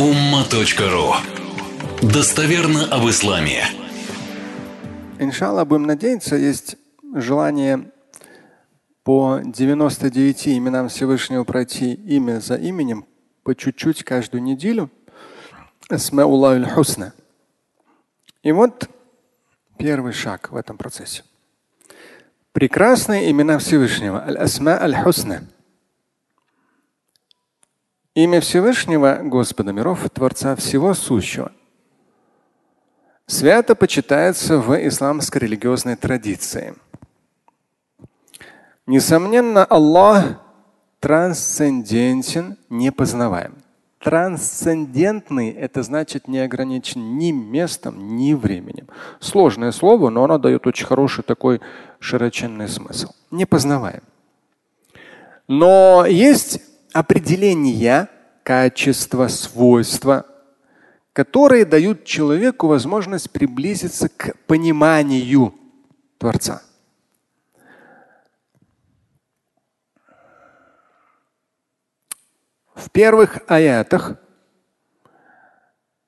umma.ru Достоверно об исламе. Иншаллах, будем надеяться, есть желание по 99 именам Всевышнего пройти имя за именем по чуть-чуть каждую неделю. Асмауллах хусна. И вот первый шаг в этом процессе. Прекрасные имена Всевышнего. Аль-Асма Аль-Хусна. Имя Всевышнего, Господа миров, Творца всего сущего, свято почитается в исламской религиозной традиции. Несомненно, Аллах трансцендентен, непознаваем. Трансцендентный – это значит не ограничен ни местом, ни временем. Сложное слово, но оно дает очень хороший такой широченный смысл. Непознаваем. Но есть определения, качества, свойства, которые дают человеку возможность приблизиться к пониманию Творца. В первых аятах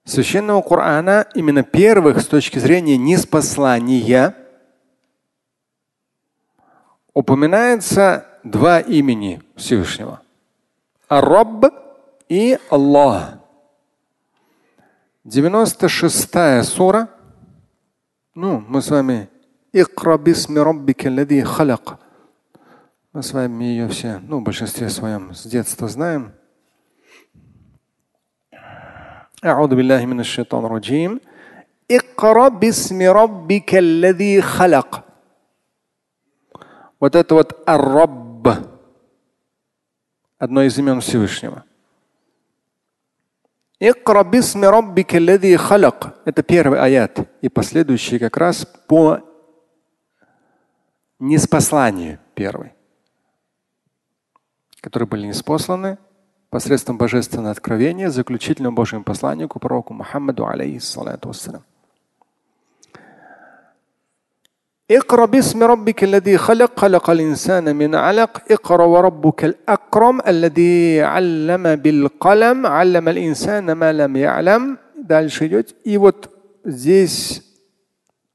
Священного Корана, именно первых с точки зрения неспослания, упоминается два имени Всевышнего. Ар-Рабб и Аллах. 96 сура. Ну, мы с вами Икра бисми раббика лади халак. Мы с вами ее все, ну, в большинстве своем с детства знаем. أعوذ بالله من الشيطان الرجيم اقرأ باسم ربك الذي خلق Вот это вот Ар-Рабб, одно из имен Всевышнего. Это первый аят. И последующие как раз по неспосланию первый, которые были неспосланы посредством божественного откровения заключительному Божьему посланнику пророку Мухаммаду алейхиссалату вассалам. اقرأ باسم ربك الذي خلق خلق الإنسان من علق اقرأ وربك الأكرم الذي علم بالقلم علم الإنسان ما لم يعلم Дальше идет. И вот здесь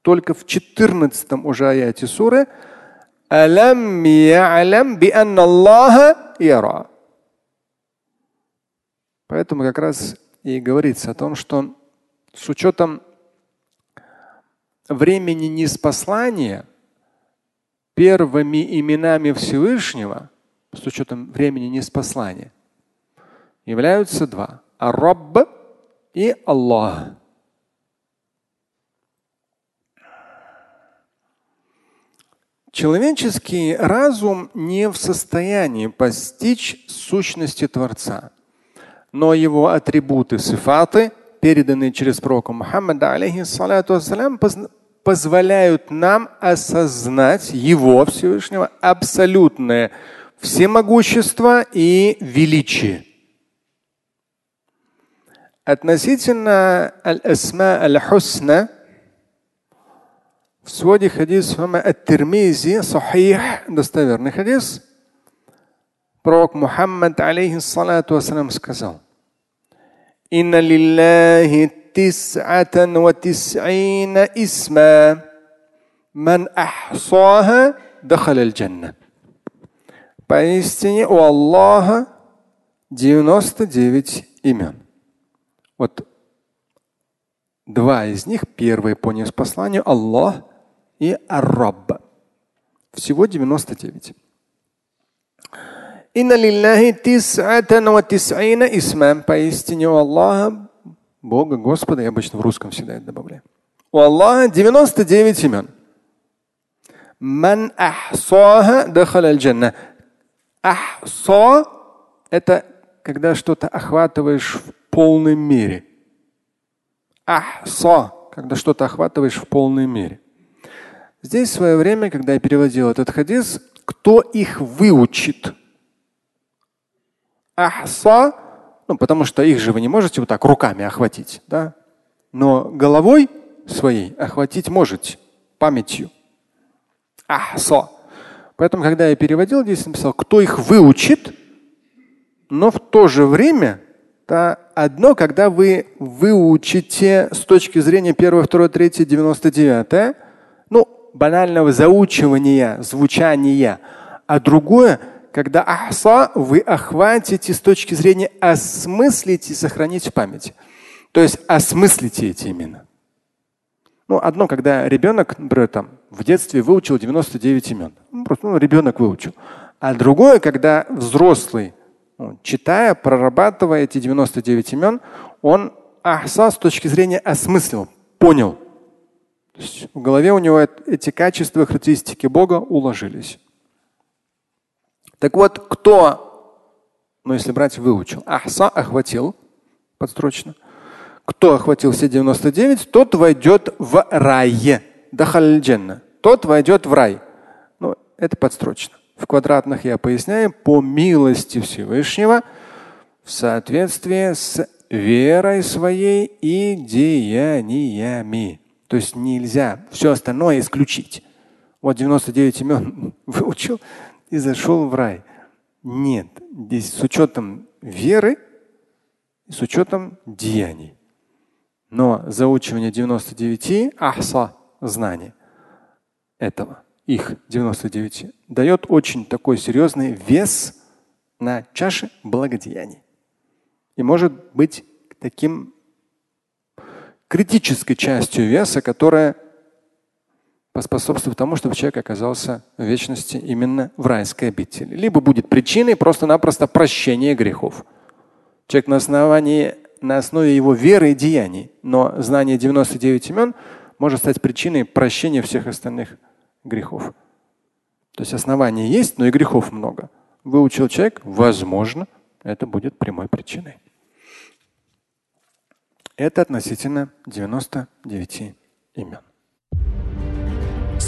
только в 14 уже аяте суры ألم يعلم بأن الله يرى Поэтому как раз и говорится о том, что с учетом времени неспослания первыми именами Всевышнего, с учетом времени неспослания, являются два. Ар-Рабб и Аллах. Человеческий разум не в состоянии постичь сущности Творца, но его атрибуты, сифаты, переданные через пророка Мухаммада, алейхиссалату позволяют нам осознать Его Всевышнего абсолютное всемогущество и величие. Относительно аль-асма аль-хусна в своде хадис ат-Тирмизи, сахих, достоверный хадис, пророк Мухаммад, алейхиссалату сказал, «Инна лиллахи تسعة وتسعين اسما من أحصاها دخل الجنة Поистине у Аллаха 99 имен. Вот два из них, первые по неспосланию Аллах и Ар-Рабб. Всего 99. Инна лиллахи тис'атан ва тис'ина исма. Поистине у Аллаха Бога, Господа, я обычно в русском всегда это добавляю. У Аллаха 99 имен. Ман ахсаха дахаля джанна. Ахса – это когда что-то охватываешь в полной мере. Ахса – когда что-то охватываешь в полной мере. Здесь в свое время, когда я переводил этот хадис, кто их выучит? Ахса ну, потому что их же вы не можете вот так руками охватить, да? Но головой своей охватить можете, памятью. Ахсо. Поэтому, когда я переводил, здесь написал, кто их выучит, но в то же время Это одно, когда вы выучите с точки зрения 1, 2, 3, 99, ну, банального заучивания, звучания. А другое, когда ахса вы охватите с точки зрения осмыслить и сохранить в памяти. То есть осмыслите эти имена. Ну, одно, когда ребенок, например, там, в детстве выучил 99 имен. Ну, просто ну, ребенок выучил. А другое, когда взрослый, ну, читая, прорабатывая эти 99 имен, он ахса с точки зрения осмыслил, понял. То есть в голове у него эти качества, характеристики Бога уложились. Так вот, кто, ну если брать, выучил, ахса охватил подстрочно – кто охватил все 99, тот войдет в рай. Дахаль Тот войдет в рай. Ну, это подстрочно. В квадратных я поясняю, по милости Всевышнего, в соответствии с верой своей и деяниями. То есть нельзя все остальное исключить. Вот 99 имен выучил и зашел в рай. Нет, здесь с учетом веры с учетом деяний. Но заучивание 99 ахса знаний этого, их 99, дает очень такой серьезный вес на чаше благодеяний. И может быть таким критической частью веса, которая поспособствует тому, чтобы человек оказался в вечности именно в райской обители. Либо будет причиной просто-напросто прощения грехов. Человек на основании на основе его веры и деяний. Но знание 99 имен может стать причиной прощения всех остальных грехов. То есть основания есть, но и грехов много. Выучил человек, возможно, это будет прямой причиной. Это относительно 99 имен.